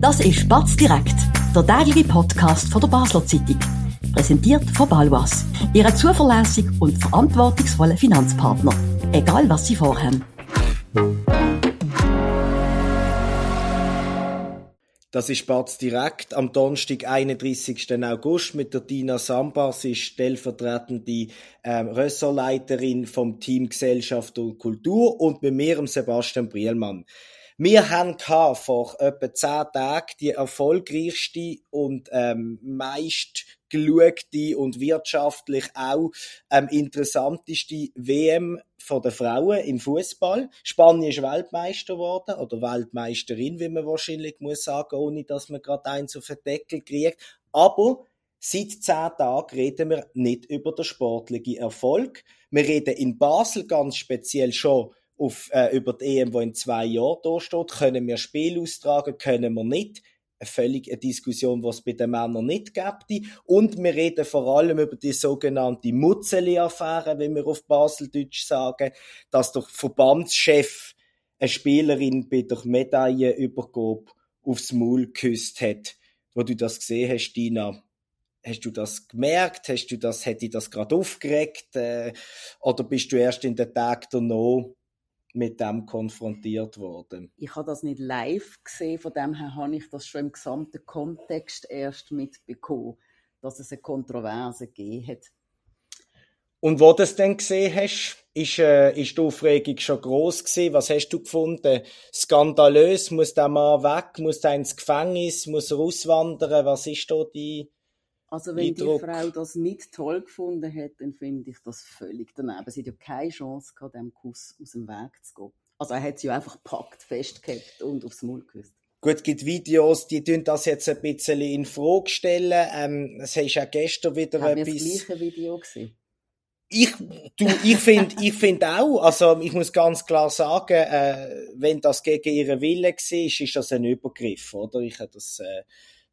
Das ist Batz direkt, der tägliche Podcast von der Basler Zeitung. Präsentiert von Balwas, Ihrem zuverlässigen und verantwortungsvollen Finanzpartner. Egal was Sie vorhaben. Das ist Batz direkt am Donnerstag, 31. August mit der Dina Samba. Sie ist stellvertretende ähm, Ressortleiterin vom Team Gesellschaft und Kultur und mit mir, Sebastian Brielmann. Wir haben vor etwa zehn Tagen die erfolgreichste und ähm, meist geschaute und wirtschaftlich auch ähm, interessanteste WM von der Frauen im Fußball. Spanien ist Weltmeister geworden oder Weltmeisterin, wie man wahrscheinlich muss sagen, ohne dass man gerade eins auf den Deckel kriegt. Aber Seit zehn Tagen reden wir nicht über den sportlichen Erfolg. Wir reden in Basel ganz speziell schon auf, äh, über die EM, die in zwei Jahren da steht. Können wir Spiel austragen, können wir nicht? Eine völlige Diskussion, was es bei den Männern nicht gibt. Und wir reden vor allem über die sogenannte Mutzeli-Affäre, wie wir auf Baseldeutsch sagen, dass der Verbandschef eine Spielerin bei der Medaillenübergabe aufs Maul geküsst hat. Wo du das gesehen hast, Dina, Hast du das gemerkt? Hast du das, hätte dich das gerade aufgeregt? Äh, oder bist du erst in den Tagen danach mit dem konfrontiert worden. Ich habe das nicht live gesehen, von dem her habe ich das schon im gesamten Kontext erst mitbekommen, dass es eine Kontroverse gegeben hat. Und wo du es denn gesehen hast, ist, äh, ist die Aufregung schon groß gewesen? Was hast du gefunden? Skandalös? Muss der Mann weg? Muss er ins Gefängnis? Muss er auswandern? Was ist da die also wenn Eindruck. die Frau das nicht toll gefunden hat, dann finde ich das völlig daneben. Sie hat ja keine Chance gehabt, dem Kuss aus dem Weg zu gehen. Also er hat sie ja einfach gepackt, festgehalten und aufs Maul geküsst. Gut, es gibt Videos, die tun das jetzt ein bisschen in Frage stellen. Ähm, es ist auch gestern wieder Haben etwas... das gleiche Video gesehen? Ich, du, ich finde, ich finde auch, also ich muss ganz klar sagen, äh, wenn das gegen ihren Willen war, ist das ein Übergriff, oder? Ich habe das, äh,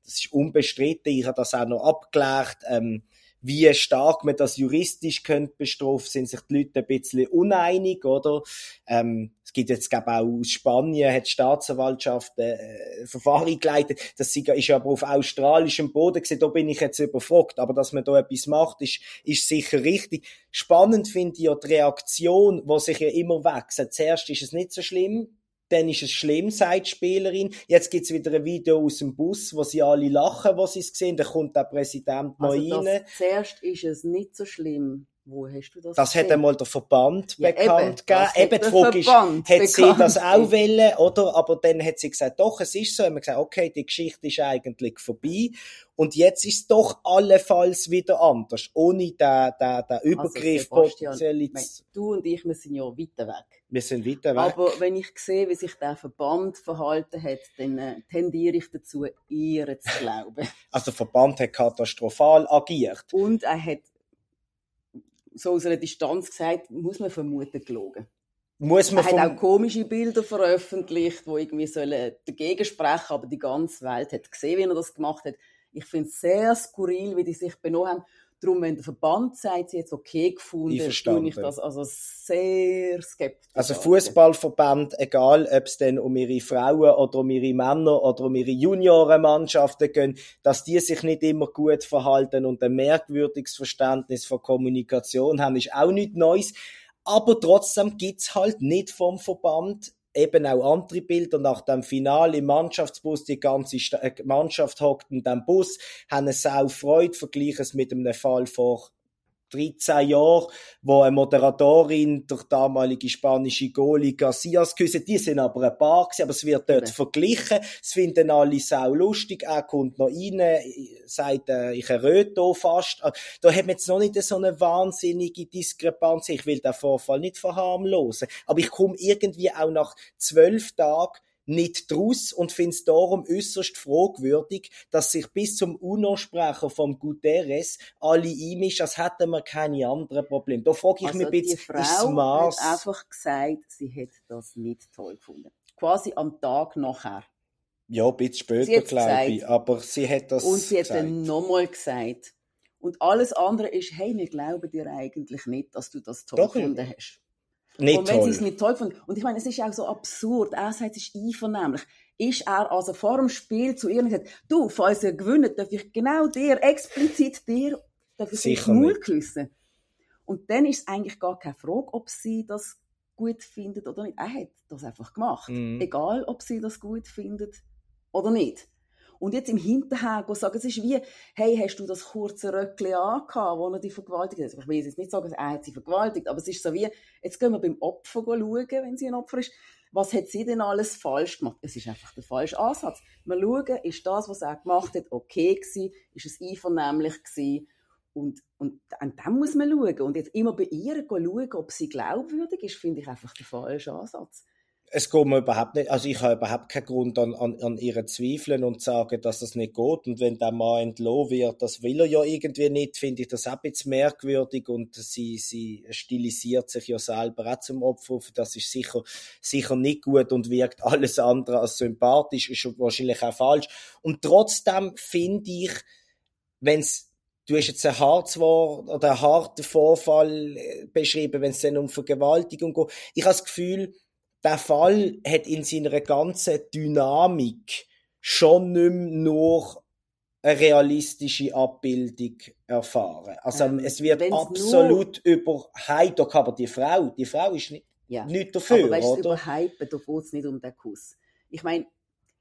das ist unbestritten. Ich habe das auch noch abgeklärt. Ähm, wie stark man das juristisch könnte bestrafen, sind sich die Leute ein bisschen uneinig, oder? Ähm, es gibt jetzt, glaube auch aus Spanien, hat die Staatsanwaltschaft äh, Verfahren geleitet. Das ist aber auf australischem Boden gewesen. Da bin ich jetzt überfragt. Aber dass man da etwas macht, ist, ist sicher richtig. Spannend finde ich ja die Reaktion, die sich ja immer wechselt. Zuerst ist es nicht so schlimm dann ist es schlimm, sagt die Spielerin. Jetzt gibt's wieder ein Video aus dem Bus, wo sie alle lachen, wo sie es sehen. Da kommt der Präsident noch also rein. Zuerst ist es nicht so schlimm. Wo hast du das Das gesehen? hat einmal der Verband ja, bekannt eben, gegeben. Eben, die Frage ist, hat sie das auch wollen, oder? Aber dann hat sie gesagt, doch, es ist so. Und wir gesagt, okay, die Geschichte ist eigentlich vorbei. Und jetzt ist es doch allenfalls wieder anders. Ohne den, den, den also, Übergriff also, potenziell. Du und ich, wir sind ja weiter weg. Wir sind weiter weg. Aber wenn ich sehe, wie sich der Verband verhalten hat, dann äh, tendiere ich dazu, ihr zu glauben. Also der Verband hat katastrophal agiert. Und er hat so aus einer Distanz gesagt, muss man vermuten, gelogen. Muss man er hat auch komische Bilder veröffentlicht, die irgendwie sollen dagegen sprechen, aber die ganze Welt hat gesehen, wie er das gemacht hat. Ich finde es sehr skurril, wie die sich benommen haben. Darum, wenn der Verband sagt, sie jetzt okay gefunden, finde ich das also sehr skeptisch. Also Fußballverband, egal ob es denn um ihre Frauen oder um ihre Männer oder um ihre Juniorenmannschaften geht, dass die sich nicht immer gut verhalten und ein merkwürdiges Verständnis von Kommunikation haben, ist auch nichts Neues. Aber trotzdem gibt's halt nicht vom Verband eben auch andere Bilder. Nach dem Finale im Mannschaftsbus, die ganze äh, Mannschaft hockt in dem Bus, haben eine Sau Freude, vergleichen es mit einem Fall vor 13 Jahren, wo eine Moderatorin durch damalige spanische Goalie Garcias geküsst Die sind aber ein paar gewesen, aber es wird dort ja. verglichen. Es finden alle sau lustig. Er kommt noch rein, sagt, äh, ich erröte fast. Äh, da hat man jetzt noch nicht so eine wahnsinnige Diskrepanz. Ich will den Vorfall nicht verharmlosen. Aber ich komme irgendwie auch nach zwölf Tagen nicht draus und finde es darum äußerst fragwürdig, dass sich bis zum UNO-Sprecher vom Guterres alle einmischen, als hätten wir keine anderen Probleme. Da frage ich also mich ein bisschen, die Frau hat einfach gesagt, sie hätte das nicht toll gefunden. Quasi am Tag nachher. Ja, ein bisschen später, glaube ich. Aber sie hat das Und sie hat dann nochmal gesagt. Und alles andere ist, hey, wir glauben dir eigentlich nicht, dass du das toll Doch, gefunden hast. Nicht und wenn sie es nicht toll finden. Und ich meine, es ist auch so absurd. Er sagt, es ist einvernehmlich. ist er also vor dem Spiel zu ihr gesagt, du, falls ihr gewinnt, darf ich genau dir, explizit dir, darf ich Sicher Maul küssen. Und dann ist es eigentlich gar keine Frage, ob sie das gut findet oder nicht. Er hat das einfach gemacht. Mhm. Egal, ob sie das gut findet oder nicht. Und jetzt im Hinterher sagen, es ist wie, hey, hast du das kurze Röckchen angehabt, wo er dich vergewaltigt hat? Also ich will jetzt nicht sagen, er hat sie vergewaltigt, aber es ist so wie, jetzt gehen wir beim Opfer schauen, wenn sie ein Opfer ist. Was hat sie denn alles falsch gemacht? Es ist einfach der falsche Ansatz. Wir schauen, ist das, was er gemacht hat, okay gewesen? Ist es einvernehmlich gewesen? Und, und an dem muss man schauen. Und jetzt immer bei ihr schauen, ob sie glaubwürdig ist, finde ich einfach der falsche Ansatz. Es geht mir überhaupt nicht, also ich habe überhaupt keinen Grund an, an, an ihren Zweifeln und sagen, dass das nicht geht. Und wenn der Mann entlohnt wird, das will er ja irgendwie nicht, finde ich das auch ein bisschen merkwürdig und sie, sie stilisiert sich ja selber auch zum Opfer. Das ist sicher, sicher nicht gut und wirkt alles andere als sympathisch, ist wahrscheinlich auch falsch. Und trotzdem finde ich, wenn es Du hast jetzt ein hartes Wort oder einen harten Vorfall äh, beschrieben, wenn es dann um Vergewaltigung geht. Ich habe das Gefühl, der Fall hat in seiner ganzen Dynamik schon nicht mehr nur eine realistische Abbildung erfahren. Also ähm, es wird absolut über Heidok, aber die Frau, die Frau ist nicht, ja. nicht dafür, aber weißt, oder? Über Hype, da geht es nicht um den Kuss. Ich meine,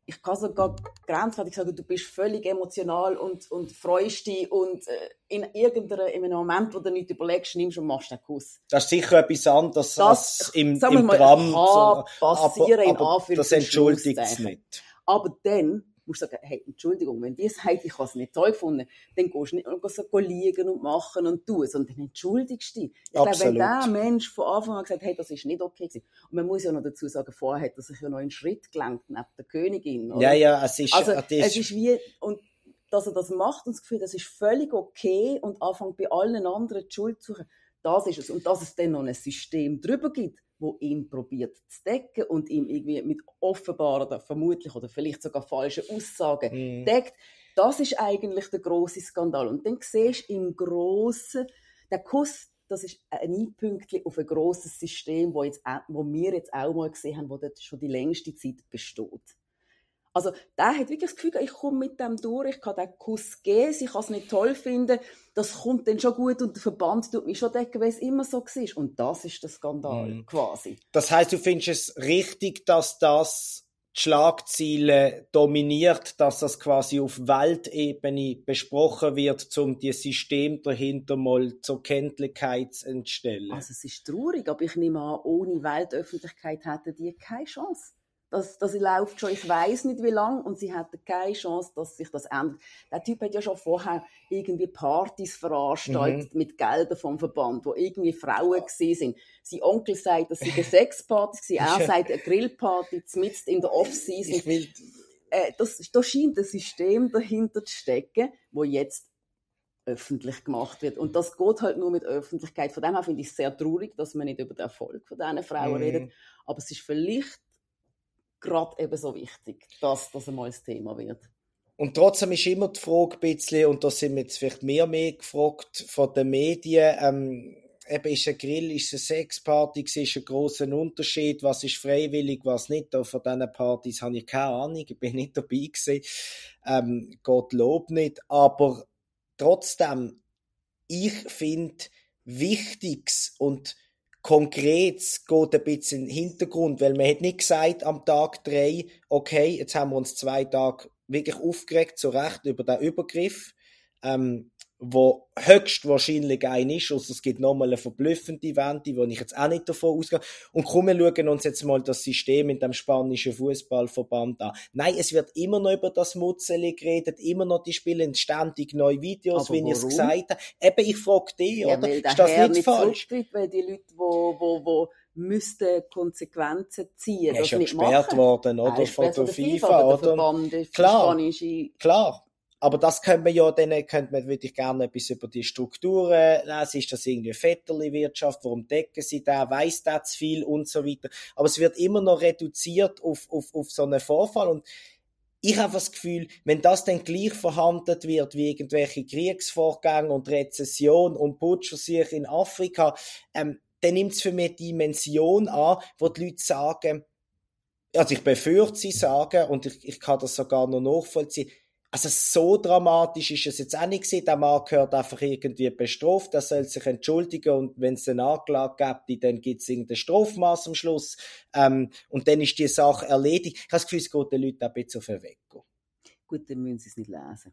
ich kann sogar grenzwertig sagen, du bist völlig emotional und, und freust dich und äh, in irgendeinem in einem Moment, wo du nicht überlegst, nimmst und machst einen Kuss. Das ist sicher etwas anderes das, als im, im mal, Tram. Kann passieren aber, aber das entschuldigt es nicht. Aber dann musst du sagen, hey, Entschuldigung, wenn die sagt, ich habe es nicht toll gefunden, dann gehst du nicht und so liegen und machen und tun, sondern dann entschuldigst du dich. Ich glaube, wenn der Mensch von Anfang an gesagt hat, hey, das ist nicht okay gewesen. Und man muss ja noch dazu sagen, vorher hat er sich ja noch einen Schritt gelenkt neben der Königin. Oder? Ja, ja, es ist, also, es ist wie, und dass er das macht und das Gefühl, das ist völlig okay und anfängt bei allen anderen die Schuld zu suchen, das ist es. Und dass es dann noch ein System drüber gibt, wo ihn probiert zu decken und ihm irgendwie mit offenbaren oder vermutlich oder vielleicht sogar falschen Aussagen mm. deckt. Das ist eigentlich der große Skandal. Und dann siehst du im Großen, der Kuss, das ist ein Einpünktchen auf ein großes System, wo, jetzt, wo wir jetzt auch mal gesehen haben, wo das schon die längste Zeit besteht. Also der hat wirklich das Gefühl, ich komme mit dem durch, ich kann den Kuss geben, ich kann es nicht toll finden, das kommt dann schon gut und der Verband tut mich schon decken, weil es immer so war. Und das ist der Skandal mhm. quasi. Das heißt, du findest es richtig, dass das die Schlagziele dominiert, dass das quasi auf Weltebene besprochen wird, um die System dahinter mal zur Kenntlichkeit zu entstellen. Also es ist traurig, aber ich nehme an, ohne Weltöffentlichkeit hätten die keine Chance. Das, das läuft schon, ich weiß nicht wie lange, und sie hatten keine Chance, dass sich das ändert. Der Typ hat ja schon vorher irgendwie Partys veranstaltet mhm. mit Geldern vom Verband, wo irgendwie Frauen gesehen sind. Sein Onkel sagt, dass sie eine Sexparty war, er sagt eine Grillparty, mitten in der Off-Season. Äh, das, da scheint ein System dahinter zu stecken, wo jetzt öffentlich gemacht wird. Und das geht halt nur mit Öffentlichkeit. Von dem her finde ich es sehr traurig, dass man nicht über den Erfolg von diesen Frauen mm. redet. Aber es ist vielleicht gerade eben so wichtig, dass das einmal ein Thema wird. Und trotzdem ist immer die Frage ein bisschen, und da sind wir jetzt vielleicht mehr mehr gefragt von den Medien, ähm, eben ist ein Grill, ist eine Sexparty, ist ein großer Unterschied, was ist freiwillig, was nicht. Auch von diesen Partys habe ich keine Ahnung, ich bin nicht dabei gewesen, ähm, Gott lob nicht, aber trotzdem, ich finde Wichtiges und Konkret geht ein bisschen in den Hintergrund, weil man hat nicht gesagt am Tag drei, okay, jetzt haben wir uns zwei Tage wirklich aufgeregt, zu Recht über den Übergriff. Ähm, wo höchstwahrscheinlich ein ist, also es gibt nochmal eine verblüffende Wende, wo ich jetzt auch nicht davon ausgehe. Und komm, wir schauen uns jetzt mal das System in dem spanischen Fußballverband an. Nein, es wird immer noch über das Mutzeli geredet, immer noch die spielen ständig neue Videos, wie ich es gesagt habe. Eben, ich frage dich, ja, oder? Ist das nicht, nicht falsch? Weil die Leute, wo, wo, wo müssten Konsequenzen ziehen. Er ist ja gesperrt worden, oder? Von der, FIFA, oder? Verband, klar, klar. Aber das könnte man ja, dann könnte man wirklich gerne etwas über die Strukturen lesen. Ist das irgendwie Vetterli-Wirtschaft? Warum decken sie da? Weiss da zu viel? Und so weiter. Aber es wird immer noch reduziert auf, auf, auf so einen Vorfall. Und ich habe das Gefühl, wenn das dann gleich verhandelt wird wie irgendwelche Kriegsvorgänge und Rezession und sich in Afrika, ähm, dann nimmt es für mich Dimension an, wo die Leute sagen, also ich befürchte sie sagen und ich, ich kann das sogar noch nachvollziehen, also so dramatisch ist es jetzt auch nicht gewesen. Der Mann gehört einfach irgendwie bestraft, er soll sich entschuldigen und wenn es eine Anklage gibt, dann gibt es irgendein Strafmaß am Schluss ähm, und dann ist die Sache erledigt. Ich habe das Gefühl, es geht den Leuten ein bisschen auf den Weg. Gut, dann müssen sie es nicht lesen.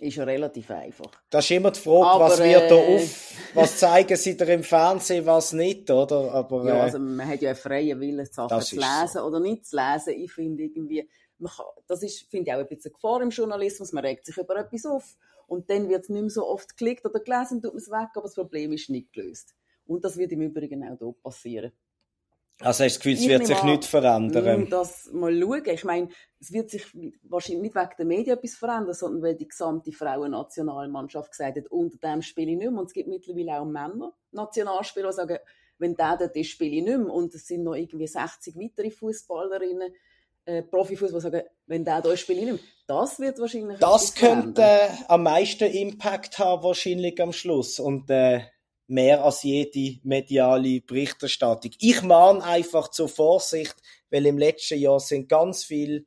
Ist ja relativ einfach. Das ist immer die Frage, Aber, was wird da äh, auf, was zeigen sie dir im Fernsehen, was nicht, oder? Aber, ja, äh, also man hat ja einen freien Willen, Sachen zu lesen so. oder nicht zu lesen. Ich finde irgendwie, kann, das ist, finde ich auch ein bisschen Gefahr im Journalismus, man regt sich über etwas auf und dann wird es nicht mehr so oft geklickt oder gelesen, tut man es weg, aber das Problem ist nicht gelöst. Und das wird im Übrigen auch hier passieren. Also hast du das Gefühl, es wird sich nicht verändern? Mm, das mal schauen. Ich meine, es wird sich wahrscheinlich nicht wegen der Medien etwas verändern, sondern weil die gesamte Frauennationalmannschaft gesagt hat, unter dem spiele ich nicht mehr. Und es gibt mittlerweile auch Männer, Nationalspieler, die sagen, wenn der dort ist, spiele ich nicht mehr. Und es sind noch irgendwie 60 weitere Fußballerinnen, äh, Profifußball, sagen, wenn der da ich nicht mehr. Das wird wahrscheinlich Das könnte äh, am meisten Impact haben, wahrscheinlich am Schluss. Und äh, mehr als jede mediale Berichterstattung. Ich mahne einfach zur Vorsicht, weil im letzten Jahr sind ganz viele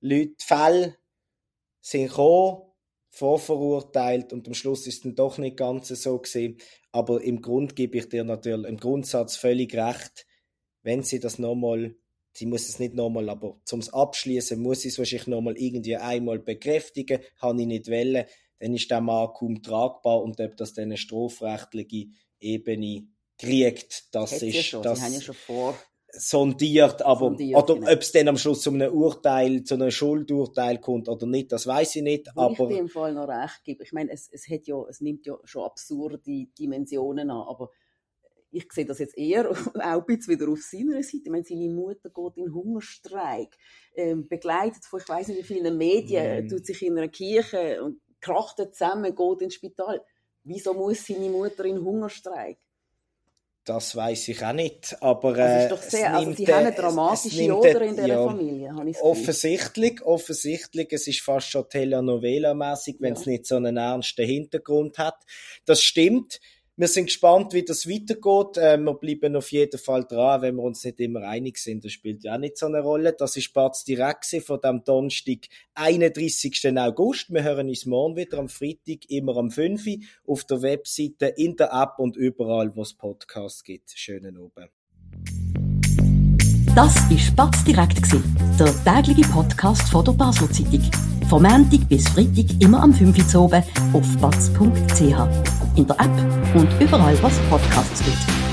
Leute, Fälle sind gekommen, vorverurteilt und am Schluss ist es dann doch nicht ganz so gewesen. Aber im Grund gebe ich dir natürlich im Grundsatz völlig recht, wenn sie das nochmal, sie muss es nicht nochmal, aber zum Abschließen muss sie es wahrscheinlich nochmal irgendwie einmal bekräftigen, kann ich nicht wählen dann ist der Mann kaum tragbar und ob das dann eine strafrechtliche Ebene kriegt, das Hätt ist ja schon. das ja schon vor sondiert, aber sondiert, oder genau. ob es dann am Schluss zu einem Urteil, zu einem Schuldurteil kommt oder nicht, das weiß ich nicht. Wo aber ich dem Fall noch recht gebe. Ich meine, es, es hat ja, es nimmt ja schon absurde Dimensionen an, aber ich sehe das jetzt eher auch ein wieder auf seiner Seite. Ich meine, seine Mutter geht in Hungerstreik, ähm, begleitet von ich weiß nicht wie vielen Medien, mm. tut sich in einer Kirche und krachtet zusammen, geht ins Spital. Wieso muss seine Mutter in Hungerstreik? Das weiß ich auch nicht, aber äh, also ist sehr, also sie haben eine dramatische Oder in dieser ja, Familie, habe ich Offensichtlich, offensichtlich, es ist fast schon Telenovela-mäßig, wenn ja. es nicht so einen ernsten Hintergrund hat. Das stimmt. Wir sind gespannt, wie das weitergeht. Äh, wir bleiben auf jeden Fall dran, wenn wir uns nicht immer einig sind. Das spielt ja auch nicht so eine Rolle. Das ist Batz direkt von dem Donnerstag, 31. August. Wir hören uns morgen wieder am Freitag, immer am 5. Uhr, auf der Webseite, in der App und überall, wo es Podcasts gibt. Schönen Abend. Das war Batz direkt, der tägliche Podcast von der Basler Zeitung. Vom Montag bis Freitag immer am 5 Uhr oben auf batz.ch. In der App und überall, was Podcasts gibt.